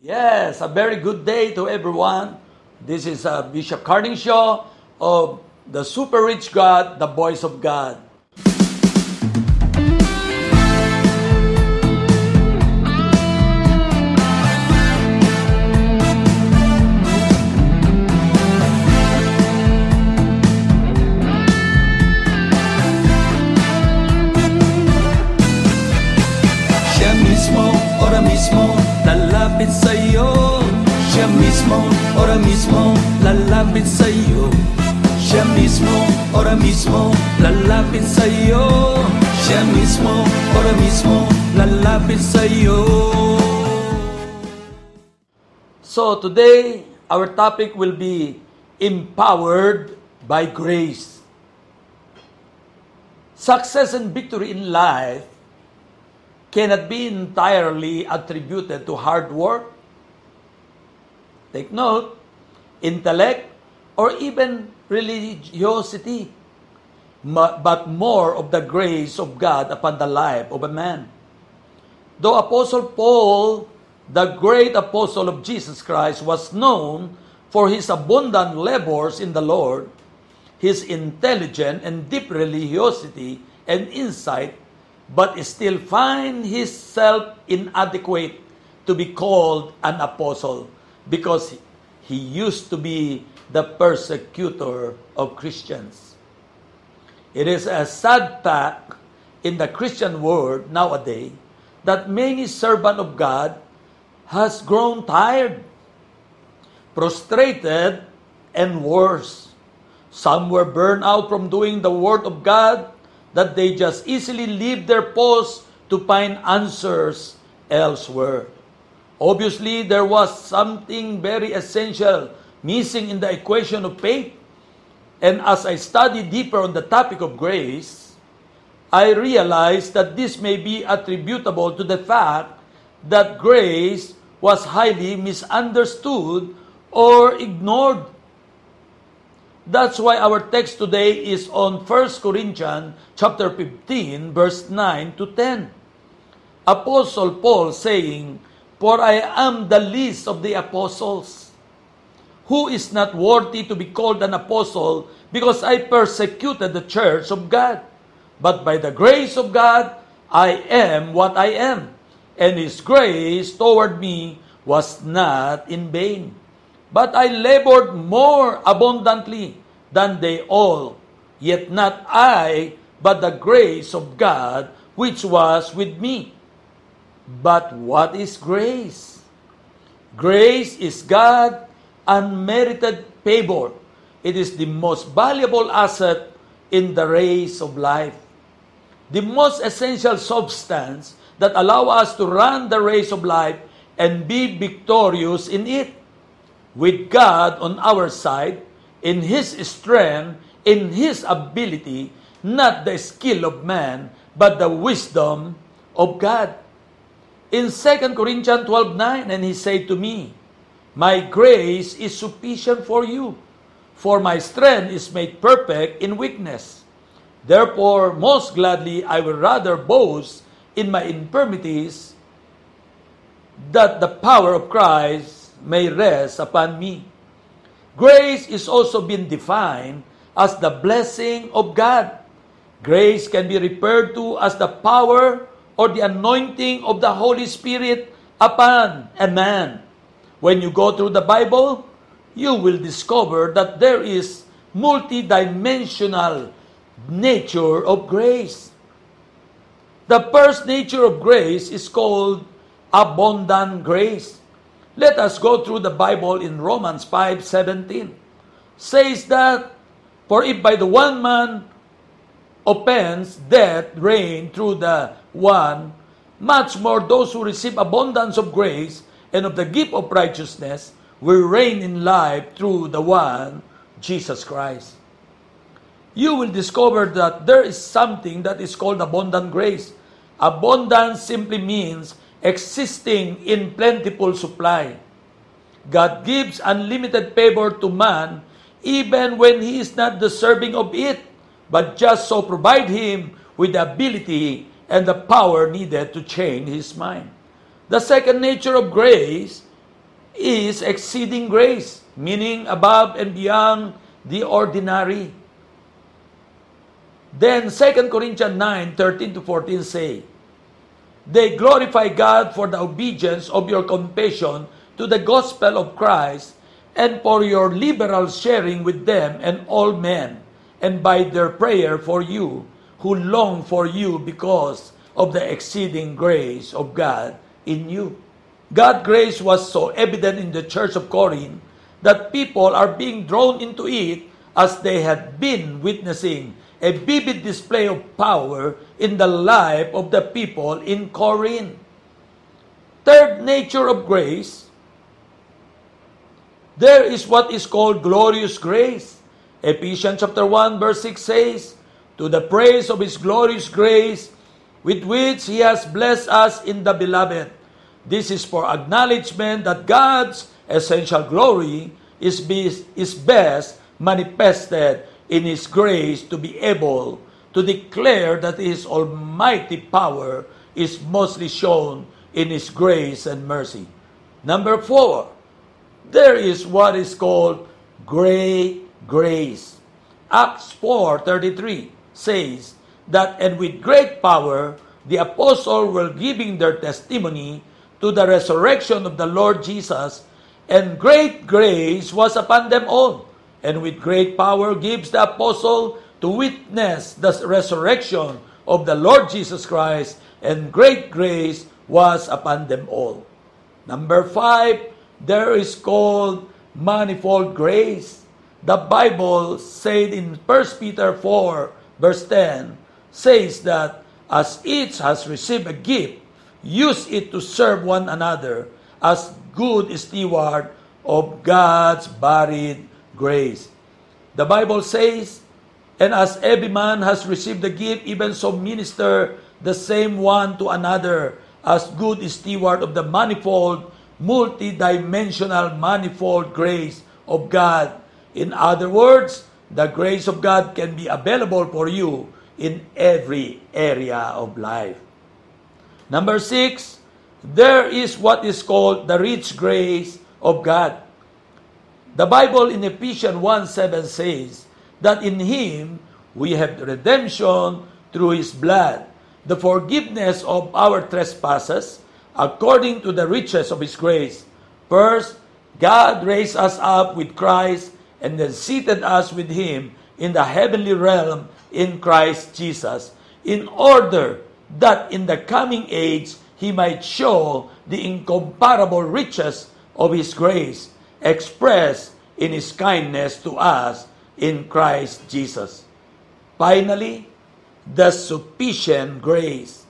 Yes, a very good day to everyone. This is uh, Bishop Carding Shaw of the Super Rich God, the Voice of God. Mismo, ora mismo, lalapit sa'yo Siya mismo, ora mismo, lalapit sa'yo So today, our topic will be empowered by grace. Success and victory in life cannot be entirely attributed to hard work, take note, intellect, or even religiosity, but more of the grace of God upon the life of a man. Though Apostle Paul, the great apostle of Jesus Christ, was known for his abundant labors in the Lord, his intelligent and deep religiosity and insight, but still find himself inadequate to be called an apostle because he used to be the persecutor of Christians. It is a sad fact in the Christian world nowadays that many servant of God has grown tired, prostrated, and worse. Some were burned out from doing the word of God that they just easily leave their posts to find answers elsewhere. Obviously, there was something very essential missing in the equation of faith. And as I study deeper on the topic of grace, I realized that this may be attributable to the fact that grace was highly misunderstood or ignored. That's why our text today is on 1 Corinthians chapter 15 verse 9 to 10. Apostle Paul saying, For I am the least of the apostles, who is not worthy to be called an apostle because I persecuted the church of God. But by the grace of God, I am what I am, and His grace toward me was not in vain. But I labored more abundantly than they all, yet not I, but the grace of God which was with me. But what is grace? Grace is God unmerited favor. It is the most valuable asset in the race of life. The most essential substance that allow us to run the race of life and be victorious in it. With God on our side, in His strength, in His ability, not the skill of man, but the wisdom of God. In 2 Corinthians 12:9, and he said to me, My grace is sufficient for you, for my strength is made perfect in weakness. Therefore, most gladly I will rather boast in my infirmities, that the power of Christ may rest upon me. Grace is also been defined as the blessing of God. Grace can be referred to as the power or the anointing of the Holy Spirit upon a man. When you go through the Bible, you will discover that there is multidimensional nature of grace. The first nature of grace is called abundant grace. Let us go through the Bible in Romans 5:17. Says that for if by the one man offense death reigned through the one, much more those who receive abundance of grace and of the gift of righteousness will reign in life through the one, Jesus Christ. You will discover that there is something that is called abundant grace. Abundance simply means existing in plentiful supply. God gives unlimited favor to man even when he is not deserving of it, but just so provide him with the ability and the power needed to change his mind. The second nature of grace is exceeding grace, meaning above and beyond the ordinary. Then 2 Corinthians 9, 13 to 14 say, They glorify God for the obedience of your confession to the gospel of Christ and for your liberal sharing with them and all men, and by their prayer for you, who long for you because of the exceeding grace of God in you. God's grace was so evident in the church of Corinth that people are being drawn into it as they had been witnessing a vivid display of power in the life of the people in Corinth. Third nature of grace, there is what is called glorious grace. Ephesians chapter 1 verse 6 says, To the praise of His glorious grace, with which He has blessed us in the beloved. This is for acknowledgement that God's essential glory is, is best manifested in His grace to be able to declare that His almighty power is mostly shown in His grace and mercy. Number four, there is what is called gray grace. Acts 4.33 says that, and with great power, the apostles were giving their testimony to the resurrection of the Lord Jesus, and great grace was upon them all and with great power gives the apostle to witness the resurrection of the Lord Jesus Christ, and great grace was upon them all. Number five, there is called manifold grace. The Bible said in 1 Peter 4, verse 10, says that as each has received a gift, use it to serve one another as good steward of God's buried grace. The Bible says, And as every man has received the gift, even so minister the same one to another as good steward of the manifold, multi-dimensional, manifold grace of God. In other words, the grace of God can be available for you in every area of life. Number six, there is what is called the rich grace of God. The Bible in Ephesians 1 7 says that in Him we have redemption through His blood, the forgiveness of our trespasses, according to the riches of His grace. First, God raised us up with Christ and then seated us with Him in the heavenly realm in Christ Jesus, in order that in the coming age He might show the incomparable riches of His grace expressed in His kindness to us in Christ Jesus. Finally, the sufficient grace.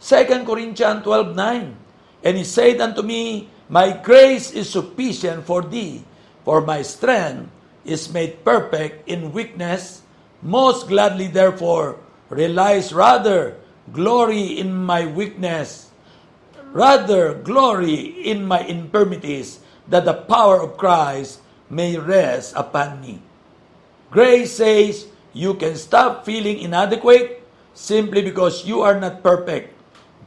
2 Corinthians 12:9 And he said unto me, My grace is sufficient for thee, for my strength is made perfect in weakness. Most gladly, therefore, relies rather glory in my weakness, rather glory in my infirmities, that the power of Christ may rest upon me. Grace says you can stop feeling inadequate simply because you are not perfect.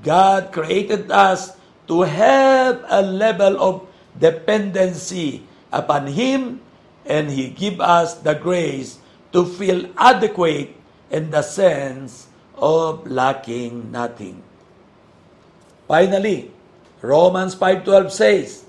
God created us to have a level of dependency upon Him and He give us the grace to feel adequate in the sense of lacking nothing. Finally, Romans 5.12 says,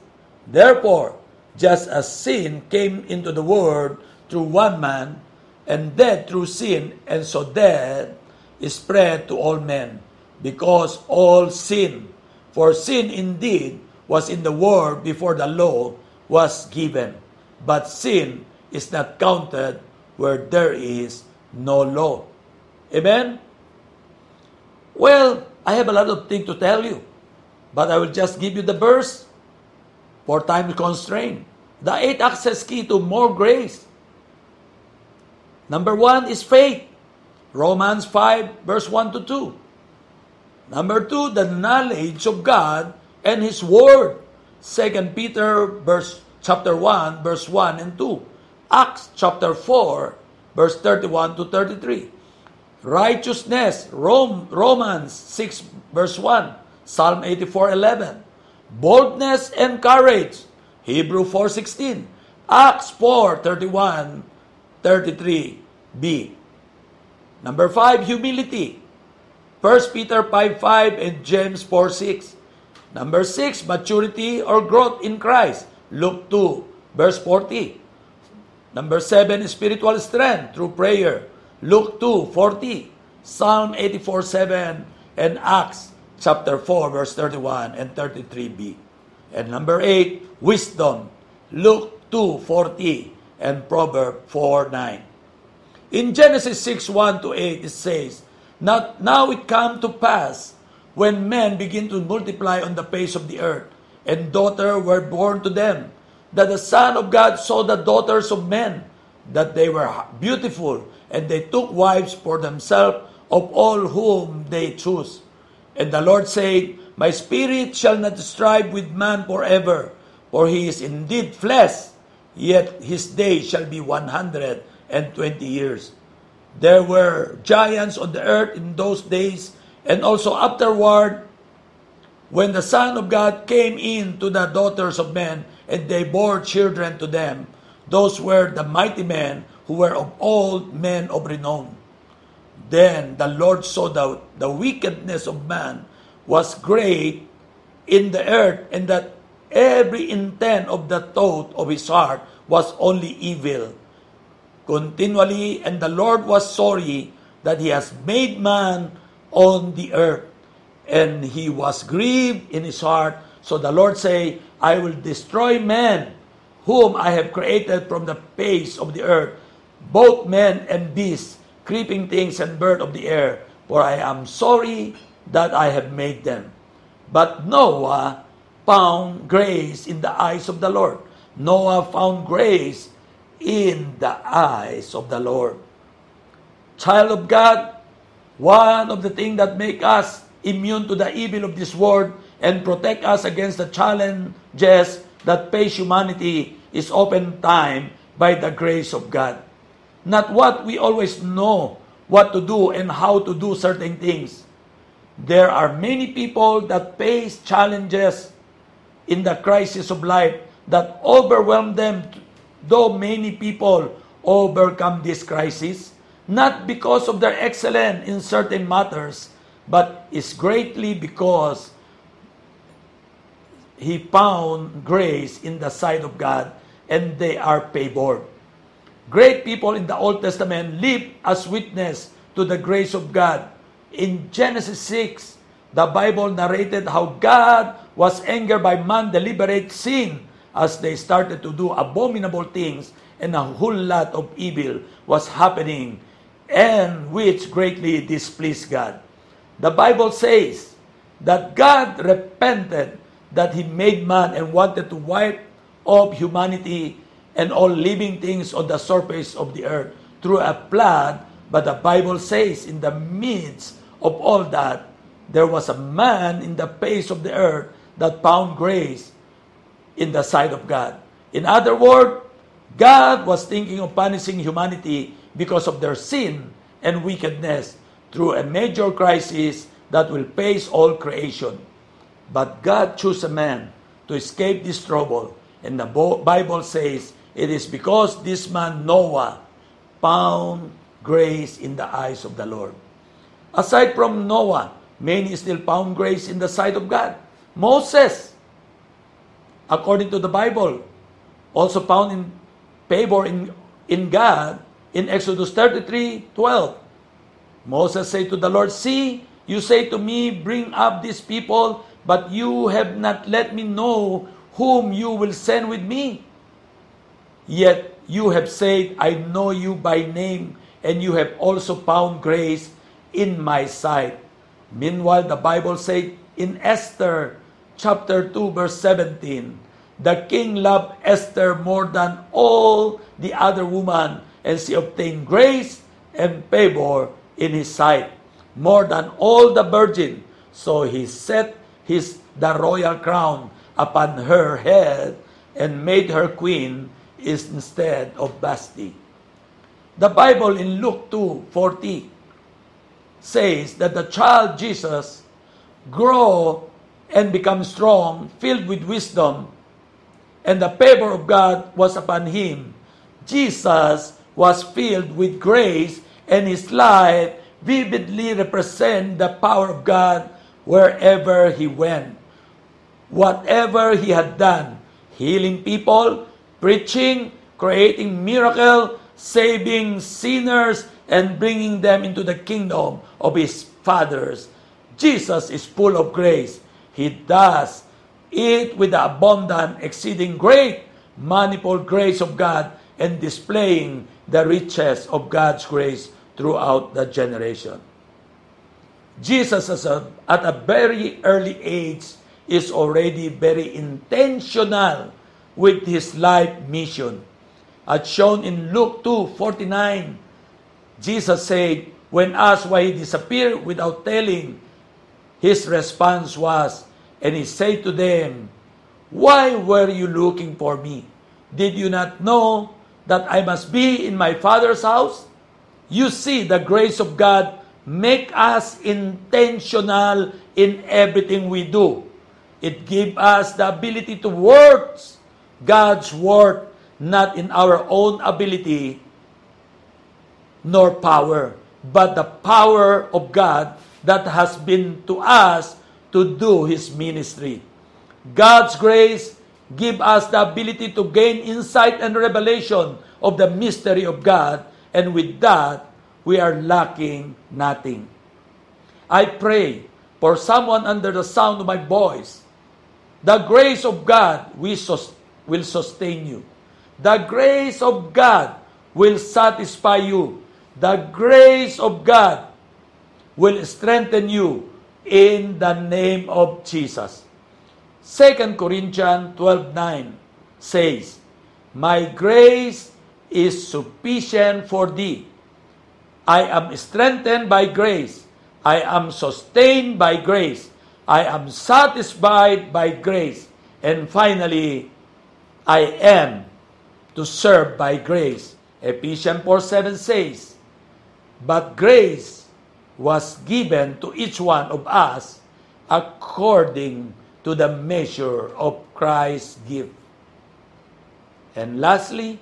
Therefore, just as sin came into the world through one man, and death through sin, and so death is spread to all men, because all sin. For sin indeed was in the world before the law was given, but sin is not counted where there is no law. Amen? Well, I have a lot of things to tell you, but I will just give you the verse for time constraint. The eight access key to more grace. Number one is faith. Romans 5, verse 1 to 2. Number two, the knowledge of God and His Word. 2 Peter verse, chapter 1, verse 1 and 2. Acts chapter 4, verse 31 to 33. Righteousness, Rome, Romans 6, verse 1. Psalm 84, 11 boldness and courage. Hebrew 4.16. Acts 4.31, 33b. Number 5, humility. 1 Peter 5.5 and James 4.6. Number 6, maturity or growth in Christ. Luke 2, verse 40. Number 7, spiritual strength through prayer. Luke 2, 40. Psalm 84.7 and Acts chapter 4, verse 31 and 33b. And number 8, wisdom. Luke 2:40 and Proverb 4:9. In Genesis 6:1 to 8 it says, "Not now it come to pass when men begin to multiply on the face of the earth, and daughter were born to them, that the Son of God saw the daughters of men, that they were beautiful, and they took wives for themselves of all whom they chose. And the Lord said, My spirit shall not strive with man forever, for he is indeed flesh, yet his days shall be 120 years. There were giants on the earth in those days, and also afterward, when the Son of God came in to the daughters of men, and they bore children to them, those were the mighty men who were of old men of renown. Then the Lord saw that the wickedness of man was great in the earth, and that every intent of the thought of his heart was only evil continually, and the Lord was sorry that he has made man on the earth, and he was grieved in his heart. So the Lord say, I will destroy man whom I have created from the face of the earth, both men and beasts, creeping things and bird of the air, for I am sorry that I have made them. But Noah found grace in the eyes of the Lord. Noah found grace in the eyes of the Lord. Child of God, one of the things that make us immune to the evil of this world and protect us against the challenges that face humanity is open time by the grace of God. Not what we always know what to do and how to do certain things. There are many people that face challenges in the crisis of life that overwhelm them, though many people overcome this crisis, not because of their excellence in certain matters, but is greatly because he found grace in the sight of God and they are favored. Great people in the Old Testament live as witness to the grace of God. In Genesis 6, the Bible narrated how God was angered by man deliberate sin as they started to do abominable things and a whole lot of evil was happening and which greatly displeased God. The Bible says that God repented that he made man and wanted to wipe off humanity and all living things on the surface of the earth through a flood. But the Bible says in the midst of all that, there was a man in the face of the earth that found grace in the sight of God. In other words, God was thinking of punishing humanity because of their sin and wickedness through a major crisis that will face all creation. But God chose a man to escape this trouble. And the Bible says, it is because this man Noah found grace in the eyes of the Lord. Aside from Noah, many still found grace in the sight of God. Moses, according to the Bible, also found in favor in, in God in Exodus 33 12. Moses said to the Lord, See, you say to me, Bring up these people, but you have not let me know whom you will send with me. Yet you have said, I know you by name, and you have also found grace in my sight. Meanwhile, the Bible said in Esther chapter 2 verse 17, the king loved Esther more than all the other women, and she obtained grace and favor in his sight more than all the virgin. So he set his the royal crown upon her head and made her queen instead of Basti. The Bible in Luke 2:40 says that the child Jesus grow and become strong, filled with wisdom, and the favor of God was upon him. Jesus was filled with grace, and his life vividly represent the power of God wherever he went. Whatever he had done, healing people, preaching, creating miracle, saving sinners, and bringing them into the kingdom of his fathers. Jesus is full of grace. He does it with the abundant, exceeding great, manifold grace of God and displaying the riches of God's grace throughout the generation. Jesus, a, at a very early age, is already very intentional with his life mission. As shown in Luke 2:49, Jesus said, when asked why he disappeared without telling, his response was, and he said to them, Why were you looking for me? Did you not know that I must be in my Father's house? You see, the grace of God make us intentional in everything we do. It give us the ability to work God's word, not in our own ability nor power, but the power of God that has been to us to do His ministry. God's grace give us the ability to gain insight and revelation of the mystery of God, and with that, we are lacking nothing. I pray for someone under the sound of my voice, the grace of God will sustain you. The grace of God will satisfy you. The grace of God will strengthen you in the name of Jesus. 2 Corinthians 12:9 says, My grace is sufficient for thee I am strengthened by grace. I am sustained by grace. I am satisfied by grace. And finally, I am to serve by grace. Ephesians 4 7 says, But grace was given to each one of us according to the measure of Christ's gift. And lastly,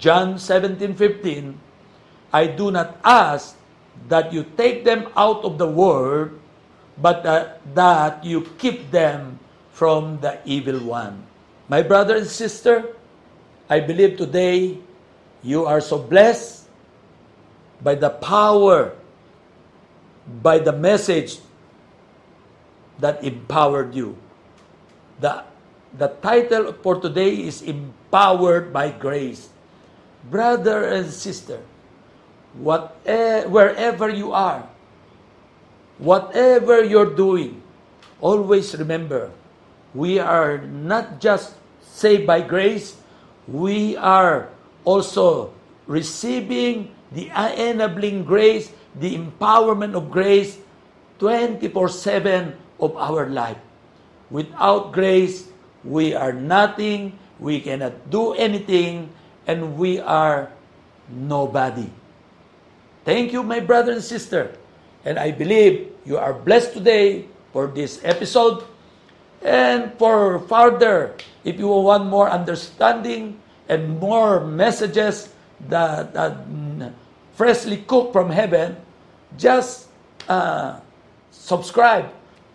John 17 15, I do not ask that you take them out of the world, but that, that you keep them from the evil one. My brother and sister, I believe today you are so blessed by the power, by the message that empowered you. The, the title for today is Empowered by Grace. Brother and sister, what, wherever you are, whatever you're doing, always remember, we are not just saved by grace, we are also receiving the enabling grace, the empowerment of grace 24 7 of our life. Without grace, we are nothing, we cannot do anything, and we are nobody. Thank you, my brother and sister. And I believe you are blessed today for this episode. And for further, if you want more understanding and more messages that, that freshly cooked from heaven, just uh, subscribe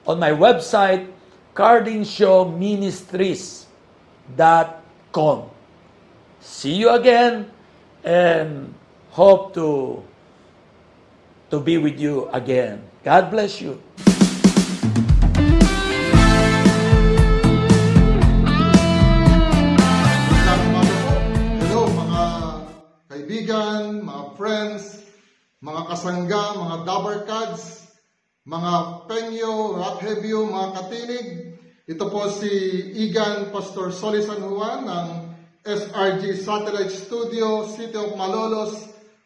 on my website, cardingshowministries.com. See you again and hope to to be with you again. God bless you. Mga kasangga, mga dabarkads, mga penyo, rakhebyo, mga katinig. Ito po si Igan Pastor Solis San Juan ng SRG Satellite Studio, City of Malolos,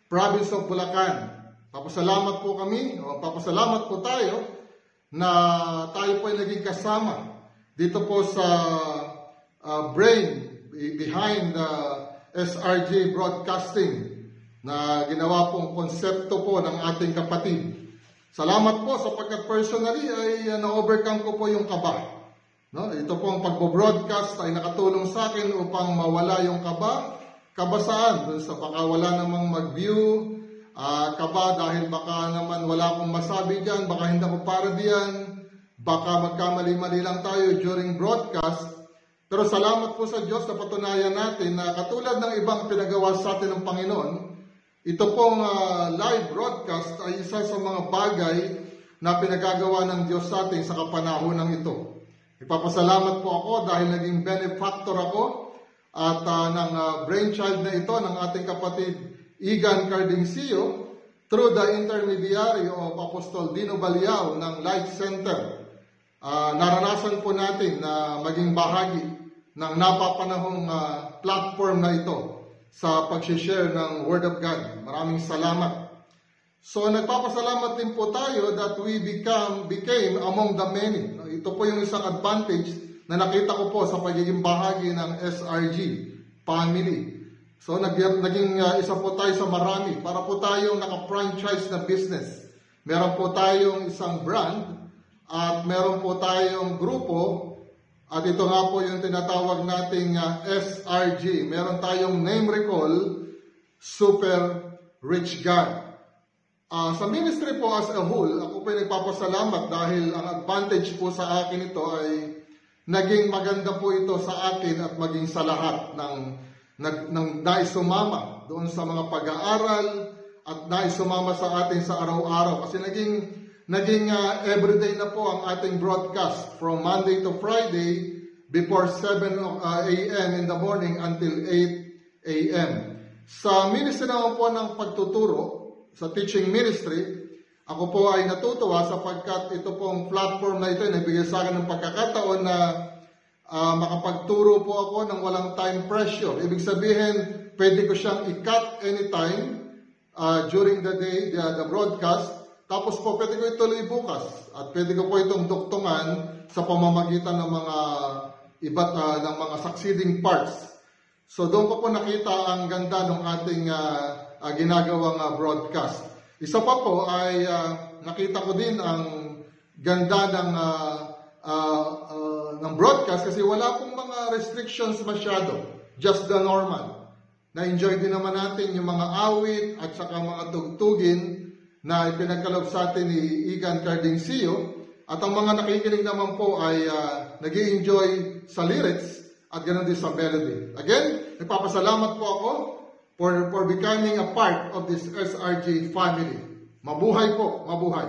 Province of Bulacan. Papasalamat po kami, o papasalamat po tayo na tayo po ay naging kasama dito po sa uh, brain behind the SRJ Broadcasting na ginawa pong konsepto po ng ating kapatid. Salamat po sapagkat personally ay uh, na-overcome ko po yung kaba. No, ito pong pagbo-broadcast ay nakatulong sa akin upang mawala yung kaba, kabasaan dun sa baka wala namang mag-view, ah, kaba dahil baka naman wala akong masabi diyan, baka hindi ako para diyan, baka magkamali-mali lang tayo during broadcast. Pero salamat po sa Diyos na patunayan natin na katulad ng ibang pinagawa sa atin ng Panginoon, ito pong ah, live broadcast ay isa sa mga bagay na pinagagawa ng Diyos sa atin sa kapanahon ng ito. Ipapasalamat po ako dahil naging benefactor ako at ah, ng ah, brainchild na ito ng ating kapatid Igan Cardingcio through the intermediary of Apostol Dino Baliao ng Light Center. Ah, naranasan po natin na maging bahagi ng napapanahong ah, platform na ito sa pag-share ng Word of God. Maraming salamat. So nagpapasalamat din po tayo that we become became among the many. Ito po yung isang advantage na nakita ko po sa pagiging bahagi ng SRG family. So nag, naging uh, isa po tayo sa marami para po tayong naka-franchise na business. Meron po tayong isang brand at meron po tayong grupo at ito nga po yung tinatawag nating uh, SRG. Meron tayong name recall, Super Rich God. Ah, sa ministry po as a whole, ako po nagpapasalamat dahil ang advantage po sa akin ito ay naging maganda po ito sa akin at maging sa lahat ng, ng, ng naisumama doon sa mga pag-aaral at naisumama sa atin sa araw-araw. Kasi naging, naging ah, everyday na po ang ating broadcast from Monday to Friday before 7 uh, a.m. in the morning until 8 a.m. Sa ministry naman po ng pagtuturo, sa teaching ministry, ako po ay natutuwa sapagkat ito pong platform na ito ay nagbigay sa akin ng pagkakataon na ah, makapagturo po ako ng walang time pressure. Ibig sabihin, pwede ko siyang i-cut anytime ah, during the day, the, the broadcast. Tapos po, pwede ko ituloy bukas. At pwede ko po itong duktungan sa pamamagitan ng mga iba't ah, ng mga succeeding parts. So doon ko po nakita ang ganda ng ating ah, ah, ginagawang ah, broadcast. Isa pa po ay ah, nakita ko din ang ganda ng ah, ah, ah, ng broadcast kasi wala pong mga restrictions masyado. Just the normal. Na-enjoy din naman natin yung mga awit at saka mga tugtugin na ipinagkalob sa atin ni Igan Cardingcio. At ang mga nakikinig naman po ay uh, nag enjoy sa lyrics at ganoon din sa melody. Again, nagpapasalamat po ako for, for becoming a part of this SRG family. Mabuhay po, mabuhay.